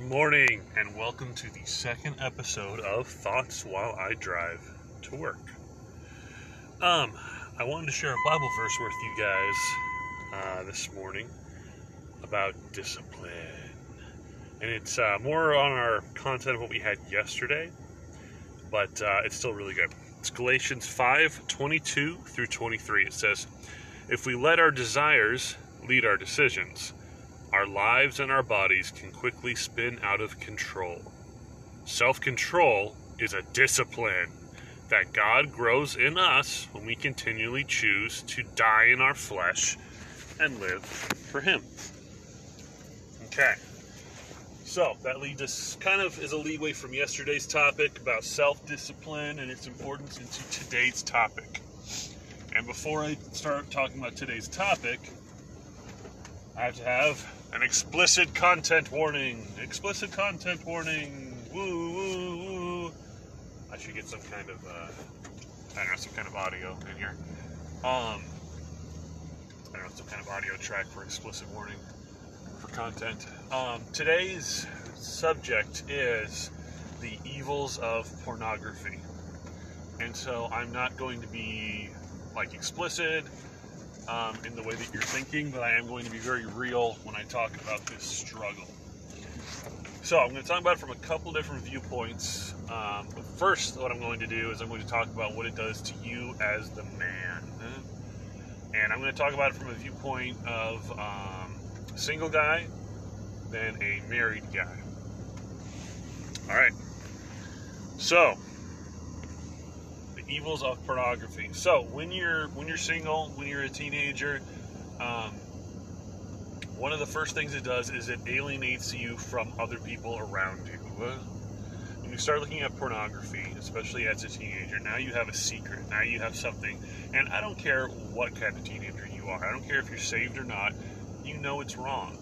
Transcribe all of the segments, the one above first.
good morning, and welcome to the second episode of Thoughts While I Drive to Work. Um, I wanted to share a Bible verse with you guys uh, this morning about discipline, and it's uh, more on our content of what we had yesterday, but uh, it's still really good. It's Galatians 5 22 through 23. It says, If we let our desires lead our decisions, our lives and our bodies can quickly spin out of control. Self control is a discipline that God grows in us when we continually choose to die in our flesh and live for Him. Okay. So that leads us kind of as a leeway from yesterday's topic about self discipline and its importance into today's topic. And before I start talking about today's topic, I have to have an explicit content warning. Explicit content warning. Woo, woo, woo. I should get some kind of, uh, I don't know, some kind of audio in here. Um, I don't know, some kind of audio track for explicit warning for content. Um, today's subject is the evils of pornography. And so I'm not going to be like explicit um, in the way that you're thinking, but I am going to be very real when I talk about this struggle. So I'm going to talk about it from a couple different viewpoints. Um, but first, what I'm going to do is I'm going to talk about what it does to you as the man, and I'm going to talk about it from a viewpoint of um, single guy, then a married guy. All right. So evils of pornography. So when you're when you're single, when you're a teenager, um, one of the first things it does is it alienates you from other people around you. When you start looking at pornography, especially as a teenager, now you have a secret. Now you have something, and I don't care what kind of teenager you are. I don't care if you're saved or not. You know it's wrong.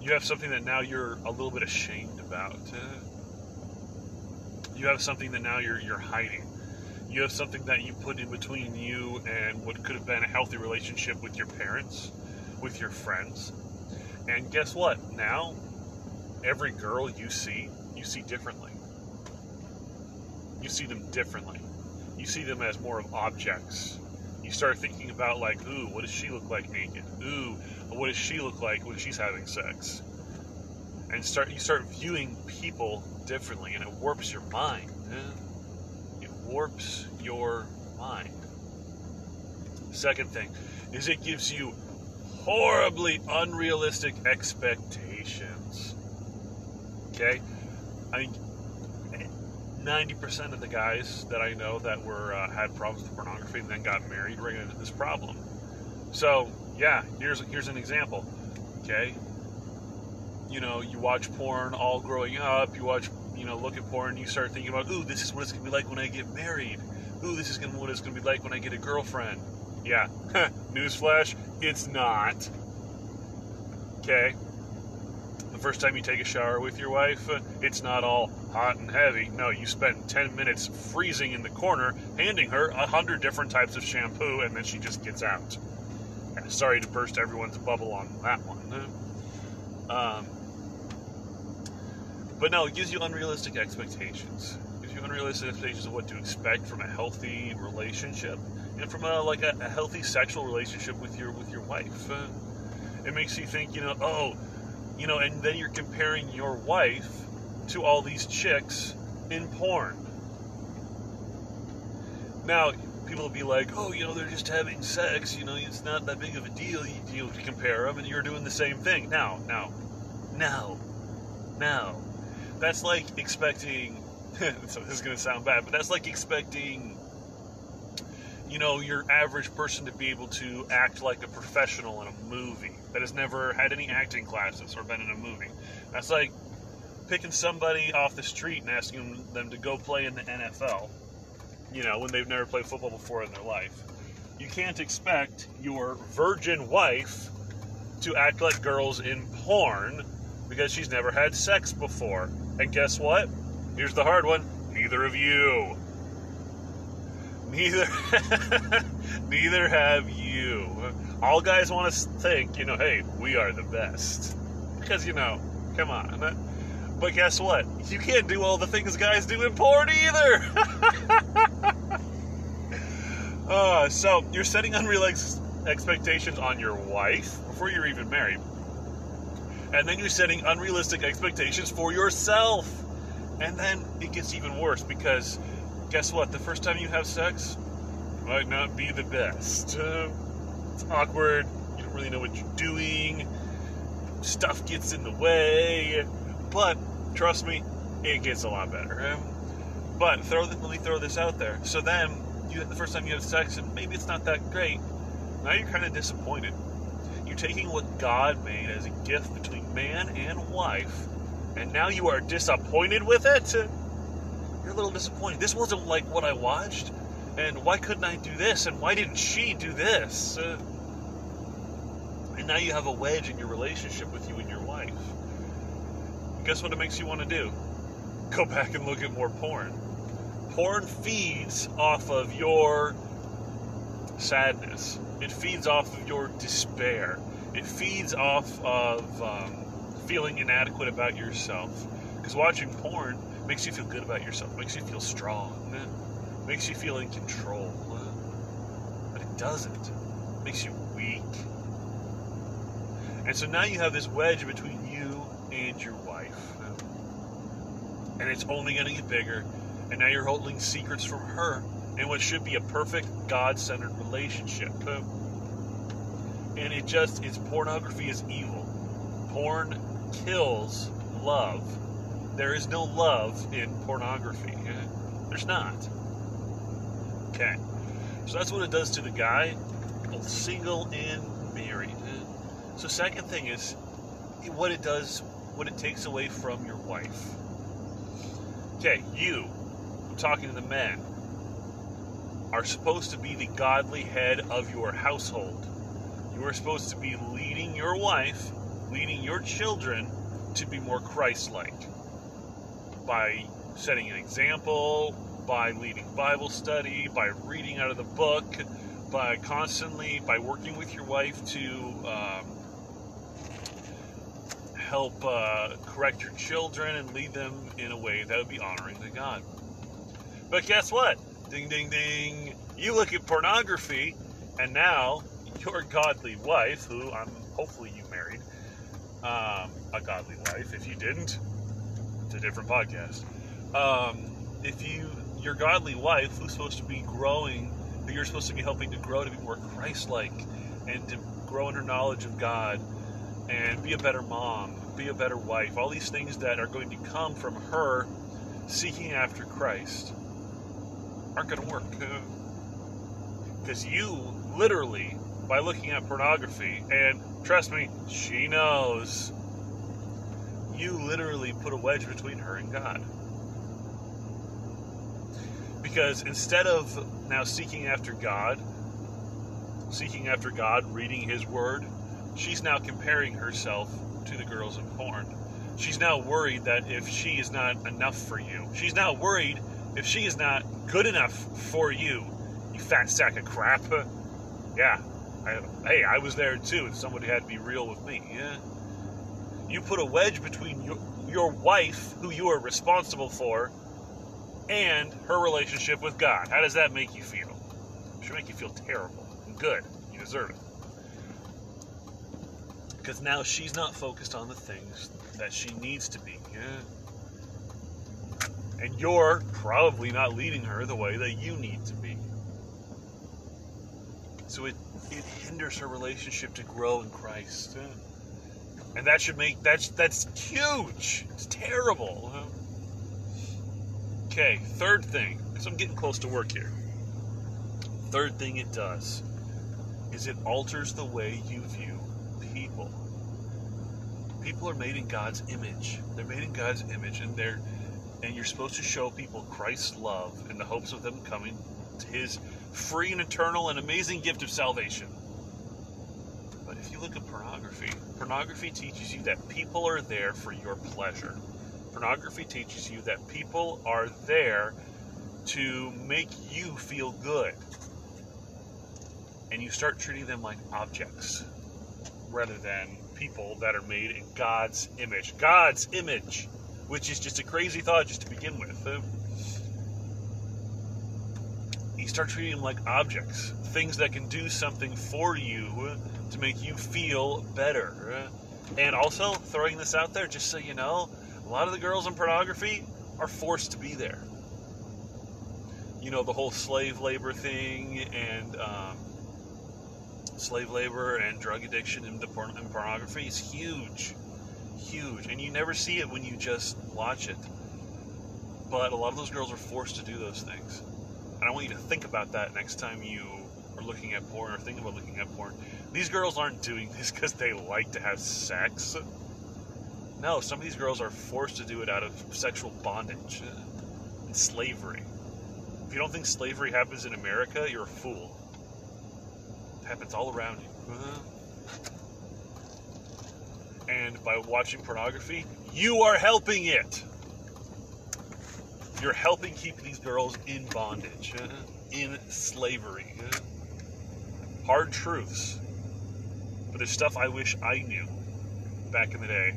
You have something that now you're a little bit ashamed about. You have something that now you're you're hiding you have something that you put in between you and what could have been a healthy relationship with your parents, with your friends. And guess what? Now, every girl you see, you see differently. You see them differently. You see them as more of objects. You start thinking about, like, ooh, what does she look like naked? Ooh, what does she look like when she's having sex? And start you start viewing people differently, and it warps your mind. Warps your mind. Second thing is it gives you horribly unrealistic expectations. Okay? I mean, 90% of the guys that I know that were uh, had problems with pornography and then got married ran into this problem. So, yeah, here's here's an example. Okay? You know, you watch porn all growing up, you watch you know, look at porn, you start thinking about, ooh, this is what it's gonna be like when I get married. Ooh, this is gonna what it's gonna be like when I get a girlfriend. Yeah, newsflash, it's not. Okay. The first time you take a shower with your wife, uh, it's not all hot and heavy. No, you spend 10 minutes freezing in the corner, handing her a hundred different types of shampoo, and then she just gets out. Sorry to burst everyone's bubble on that one. Um, but no, it gives you unrealistic expectations. It gives you unrealistic expectations of what to expect from a healthy relationship and from a like a, a healthy sexual relationship with your with your wife. Uh, it makes you think, you know, oh, you know, and then you're comparing your wife to all these chicks in porn. Now, people will be like, oh, you know, they're just having sex, you know, it's not that big of a deal. You, you compare them, and you're doing the same thing. Now, now, now, now that's like expecting. so this is going to sound bad, but that's like expecting, you know, your average person to be able to act like a professional in a movie that has never had any acting classes or been in a movie. That's like picking somebody off the street and asking them to go play in the NFL. You know, when they've never played football before in their life. You can't expect your virgin wife to act like girls in porn because she's never had sex before. And guess what? Here's the hard one. Neither of you. Neither neither have you. All guys want to think, you know, hey, we are the best. Because you know, Come on. But guess what? You can't do all the things guys do in porn either. uh, so you're setting unrealistic expectations on your wife before you're even married. And then you're setting unrealistic expectations for yourself. And then it gets even worse because guess what? The first time you have sex might not be the best. Uh, it's awkward. You don't really know what you're doing. Stuff gets in the way. But trust me, it gets a lot better. But throw the, let me throw this out there. So then, you the first time you have sex, and maybe it's not that great. Now you're kind of disappointed. You're taking what God made as a gift between man and wife, and now you are disappointed with it. You're a little disappointed. This wasn't like what I watched, and why couldn't I do this? And why didn't she do this? And now you have a wedge in your relationship with you and your wife. Guess what it makes you want to do? Go back and look at more porn. Porn feeds off of your sadness. It feeds off of your despair. It feeds off of um, feeling inadequate about yourself. Because watching porn makes you feel good about yourself, makes you feel strong, makes you feel in control. But it doesn't. It makes you weak. And so now you have this wedge between you and your wife. And it's only going to get bigger. And now you're holding secrets from her in what should be a perfect God centered relationship. And it just, it's pornography is evil. Porn kills love. There is no love in pornography. There's not. Okay. So that's what it does to the guy, both single and married. So, second thing is what it does, what it takes away from your wife. Okay, you, I'm talking to the men, are supposed to be the godly head of your household. You are supposed to be leading your wife, leading your children to be more Christ like by setting an example, by leading Bible study, by reading out of the book, by constantly, by working with your wife to um, help uh, correct your children and lead them in a way that would be honoring to God. But guess what? Ding, ding, ding. You look at pornography, and now your godly wife, who I'm hopefully you married, um, a godly wife. If you didn't, it's a different podcast. Um, if you, your godly wife, who's supposed to be growing, who you're supposed to be helping to grow to be more Christ-like, and to grow in her knowledge of God, and be a better mom, be a better wife, all these things that are going to come from her seeking after Christ aren't going to work. Because you literally, by looking at pornography, and trust me, she knows, you literally put a wedge between her and God. Because instead of now seeking after God, seeking after God, reading His Word, she's now comparing herself to the girls in porn. She's now worried that if she is not enough for you, she's now worried if she is not good enough for you, you fat sack of crap. Yeah, I, hey, I was there too, and somebody had to be real with me. Yeah, you put a wedge between your, your wife, who you are responsible for, and her relationship with God. How does that make you feel? It should make you feel terrible good. You deserve it. Because now she's not focused on the things that she needs to be. Yeah? And you're probably not leading her the way that you need to be. So it, it hinders her relationship to grow in Christ. And that should make that's that's huge. It's terrible. Okay, third thing, because I'm getting close to work here. Third thing it does is it alters the way you view people. People are made in God's image. They're made in God's image, and they're and you're supposed to show people Christ's love in the hopes of them coming to His free and eternal and amazing gift of salvation. But if you look at pornography, pornography teaches you that people are there for your pleasure. Pornography teaches you that people are there to make you feel good. And you start treating them like objects. rather than people that are made in God's image. God's image, which is just a crazy thought just to begin with. Uh, you start treating them like objects, things that can do something for you to make you feel better. And also, throwing this out there just so you know, a lot of the girls in pornography are forced to be there. You know, the whole slave labor thing and um, slave labor and drug addiction and, porn- and pornography is huge. Huge. And you never see it when you just watch it. But a lot of those girls are forced to do those things. And I want you to think about that next time you are looking at porn or think about looking at porn. These girls aren't doing this because they like to have sex. No, some of these girls are forced to do it out of sexual bondage and slavery. If you don't think slavery happens in America, you're a fool. It happens all around you. Uh-huh. And by watching pornography, you are helping it. You're helping keep these girls in bondage, uh, in slavery. Uh, hard truths. But there's stuff I wish I knew back in the day.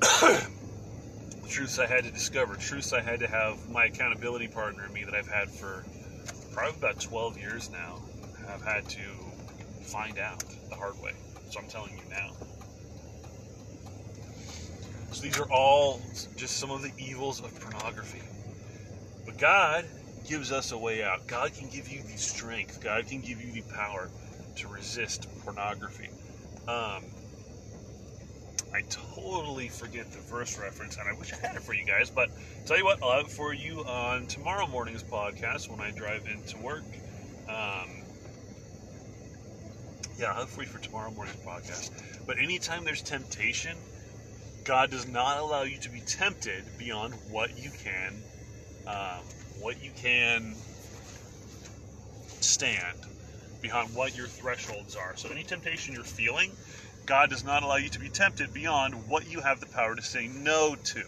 truths I had to discover, truths I had to have my accountability partner in me that I've had for probably about 12 years now, have had to find out the hard way. So I'm telling you now. So these are all just some of the evils of pornography. But God gives us a way out. God can give you the strength. God can give you the power to resist pornography. Um, I totally forget the verse reference, and I wish I had it for you guys. But tell you what, I'll have it for you on tomorrow morning's podcast when I drive into work. Um, yeah, for for tomorrow morning's podcast. But anytime there's temptation, God does not allow you to be tempted beyond what you can, um, what you can stand, beyond what your thresholds are. So any temptation you're feeling, God does not allow you to be tempted beyond what you have the power to say no to.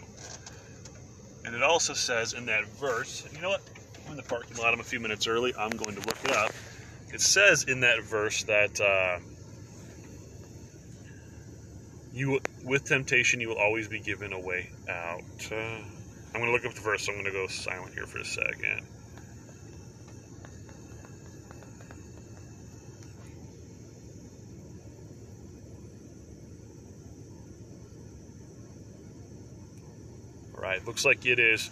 And it also says in that verse, you know what? I'm in the parking lot. I'm a few minutes early. I'm going to look it up. It says in that verse that. Uh, you with temptation you will always be given a way out. Uh, I'm going to look up the verse. So I'm going to go silent here for a second. All right, looks like it is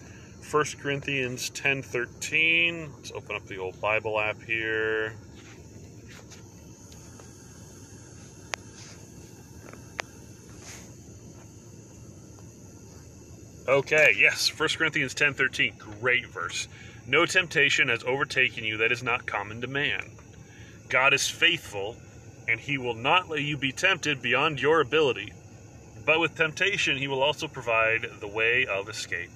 1 Corinthians 10:13. Let's open up the old Bible app here. Okay, yes, 1 Corinthians 10:13, great verse. No temptation has overtaken you that is not common to man. God is faithful, and he will not let you be tempted beyond your ability. But with temptation, he will also provide the way of escape,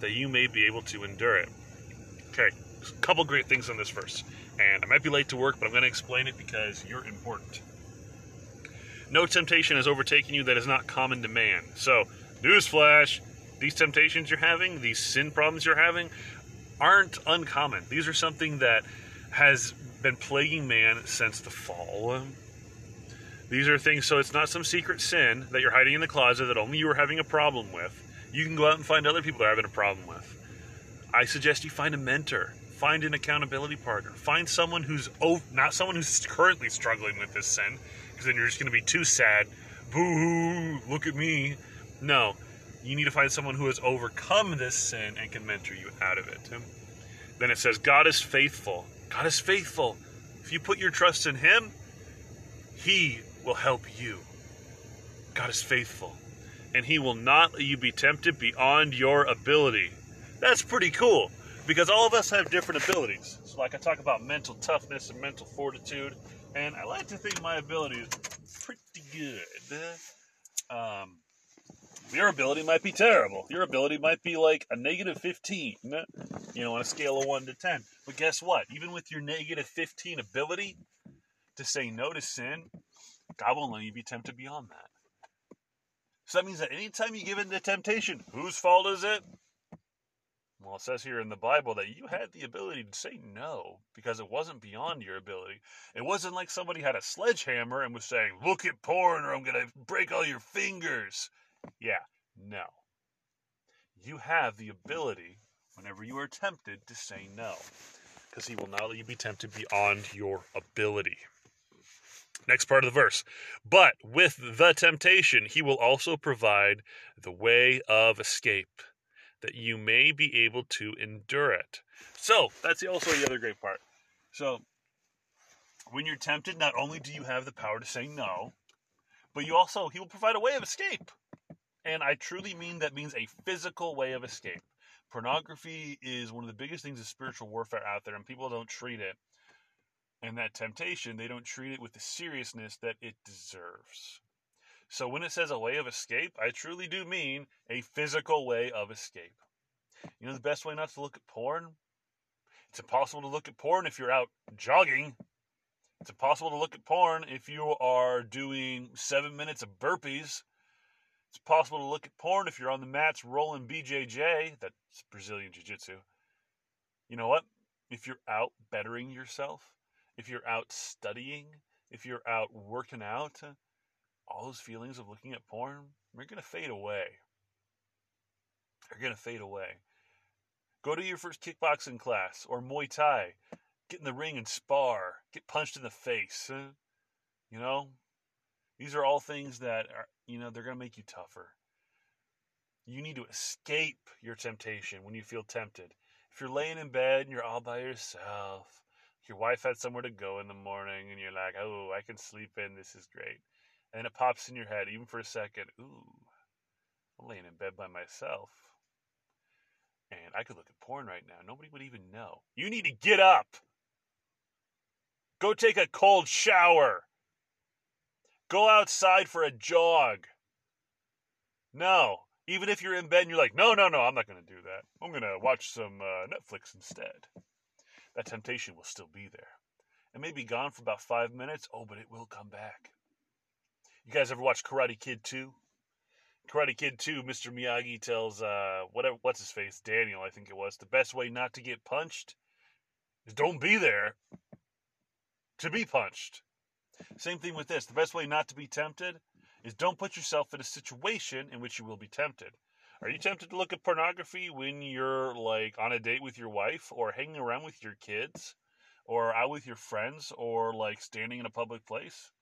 that you may be able to endure it. Okay, a couple great things on this verse. And I might be late to work, but I'm going to explain it because you're important. No temptation has overtaken you that is not common to man. So, newsflash, these temptations you're having, these sin problems you're having, aren't uncommon. These are something that has been plaguing man since the fall. These are things, so it's not some secret sin that you're hiding in the closet that only you are having a problem with. You can go out and find other people that are having a problem with. I suggest you find a mentor, find an accountability partner, find someone who's oh, not someone who's currently struggling with this sin, because then you're just going to be too sad. Boo hoo, look at me. No, you need to find someone who has overcome this sin and can mentor you out of it. Then it says, God is faithful. God is faithful. If you put your trust in Him, He will help you. God is faithful. And He will not let you be tempted beyond your ability. That's pretty cool because all of us have different abilities. So, like I talk about mental toughness and mental fortitude, and I like to think my ability is pretty good. Your ability might be terrible. Your ability might be like a negative 15, you know, on a scale of 1 to 10. But guess what? Even with your negative 15 ability to say no to sin, God won't let you be tempted beyond that. So that means that anytime you give in to temptation, whose fault is it? Well, it says here in the Bible that you had the ability to say no because it wasn't beyond your ability. It wasn't like somebody had a sledgehammer and was saying, Look at porn or I'm going to break all your fingers. Yeah, no. You have the ability, whenever you are tempted, to say no because he will not let you be tempted beyond your ability. Next part of the verse. But with the temptation, he will also provide the way of escape that you may be able to endure it. So that's also the other great part. So when you're tempted, not only do you have the power to say no, but you also, he will provide a way of escape. And I truly mean that means a physical way of escape. Pornography is one of the biggest things of spiritual warfare out there, and people don't treat it and that temptation, they don't treat it with the seriousness that it deserves. So when it says a way of escape, I truly do mean a physical way of escape. You know the best way not to look at porn? It's impossible to look at porn if you're out jogging. It's impossible to look at porn if you are doing seven minutes of burpees. It's possible to look at porn if you're on the mats rolling BJJ. That's Brazilian Jiu Jitsu. You know what? If you're out bettering yourself, if you're out studying, if you're out working out, all those feelings of looking at porn, they're going to fade away. They're going to fade away. Go to your first kickboxing class or Muay Thai. Get in the ring and spar. Get punched in the face. You know, these are all things that are, you know, they're going to make you tougher. You need to escape your temptation when you feel tempted. If you're laying in bed and you're all by yourself, your wife had somewhere to go in the morning and you're like, oh, I can sleep in. This is great. And it pops in your head, even for a second, ooh, I'm laying in bed by myself. And I could look at porn right now. Nobody would even know. You need to get up. Go take a cold shower. Go outside for a jog. No. Even if you're in bed and you're like, no, no, no, I'm not going to do that. I'm going to watch some uh, Netflix instead that temptation will still be there. It may be gone for about five minutes, oh, but it will come back. You guys ever watch Karate Kid 2? Karate Kid 2, Mr. Miyagi tells, uh, whatever, what's his face? Daniel, I think it was. The best way not to get punched is don't be there to be punched. Same thing with this. The best way not to be tempted is don't put yourself in a situation in which you will be tempted. Are you tempted to look at pornography when you're like on a date with your wife or hanging around with your kids or out with your friends or like standing in a public place?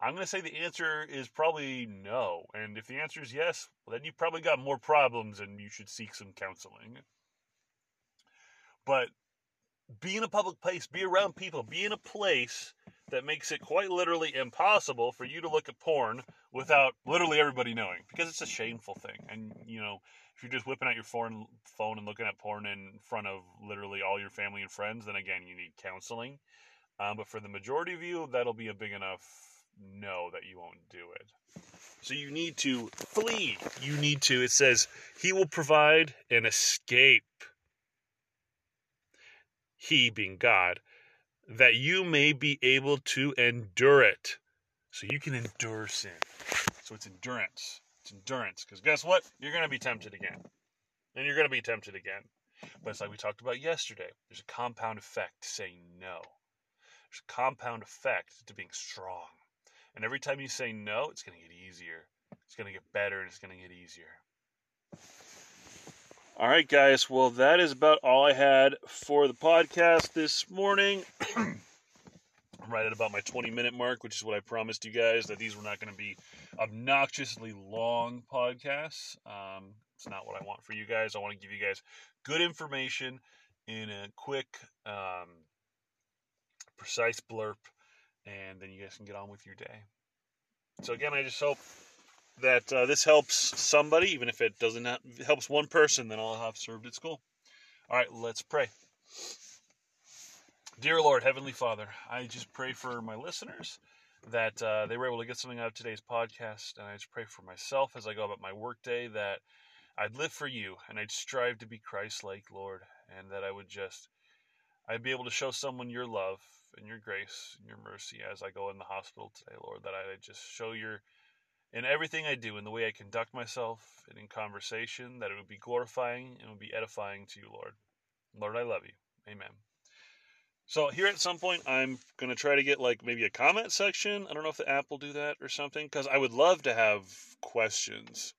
I'm going to say the answer is probably no. And if the answer is yes, well, then you've probably got more problems and you should seek some counseling. But be in a public place, be around people, be in a place that makes it quite literally impossible for you to look at porn without literally everybody knowing because it's a shameful thing. And, you know, if you're just whipping out your phone, phone and looking at porn in front of literally all your family and friends, then again, you need counseling. Um, but for the majority of you, that'll be a big enough no that you won't do it. So you need to flee. You need to, it says, He will provide an escape. He being God that you may be able to endure it. So you can endure sin. So it's endurance. It's endurance. Because guess what? You're going to be tempted again. And you're going to be tempted again. But it's like we talked about yesterday. There's a compound effect to saying no. There's a compound effect to being strong. And every time you say no, it's going to get easier. It's going to get better and it's going to get easier. All right, guys. Well, that is about all I had for the podcast this morning. I'm right at about my 20 minute mark, which is what I promised you guys that these were not going to be obnoxiously long podcasts. Um, it's not what I want for you guys. I want to give you guys good information in a quick, um, precise blurb, and then you guys can get on with your day. So, again, I just hope that uh, this helps somebody, even if it doesn't helps one person, then I'll have served its goal. All right, let's pray. Dear Lord, Heavenly Father, I just pray for my listeners that uh, they were able to get something out of today's podcast, and I just pray for myself as I go about my workday that I'd live for you and I'd strive to be Christ-like, Lord, and that I would just I'd be able to show someone your love and your grace and your mercy as I go in the hospital today, Lord. That I'd just show your in everything I do, in the way I conduct myself, and in conversation, that it would be glorifying and would be edifying to you, Lord. Lord, I love you. Amen. So here at some point, I'm gonna try to get like maybe a comment section. I don't know if the app will do that or something, because I would love to have questions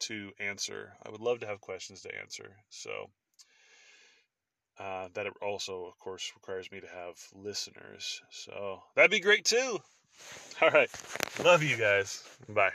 to answer. I would love to have questions to answer. So uh, that also, of course, requires me to have listeners. So that'd be great too. All right. Love you guys. Bye.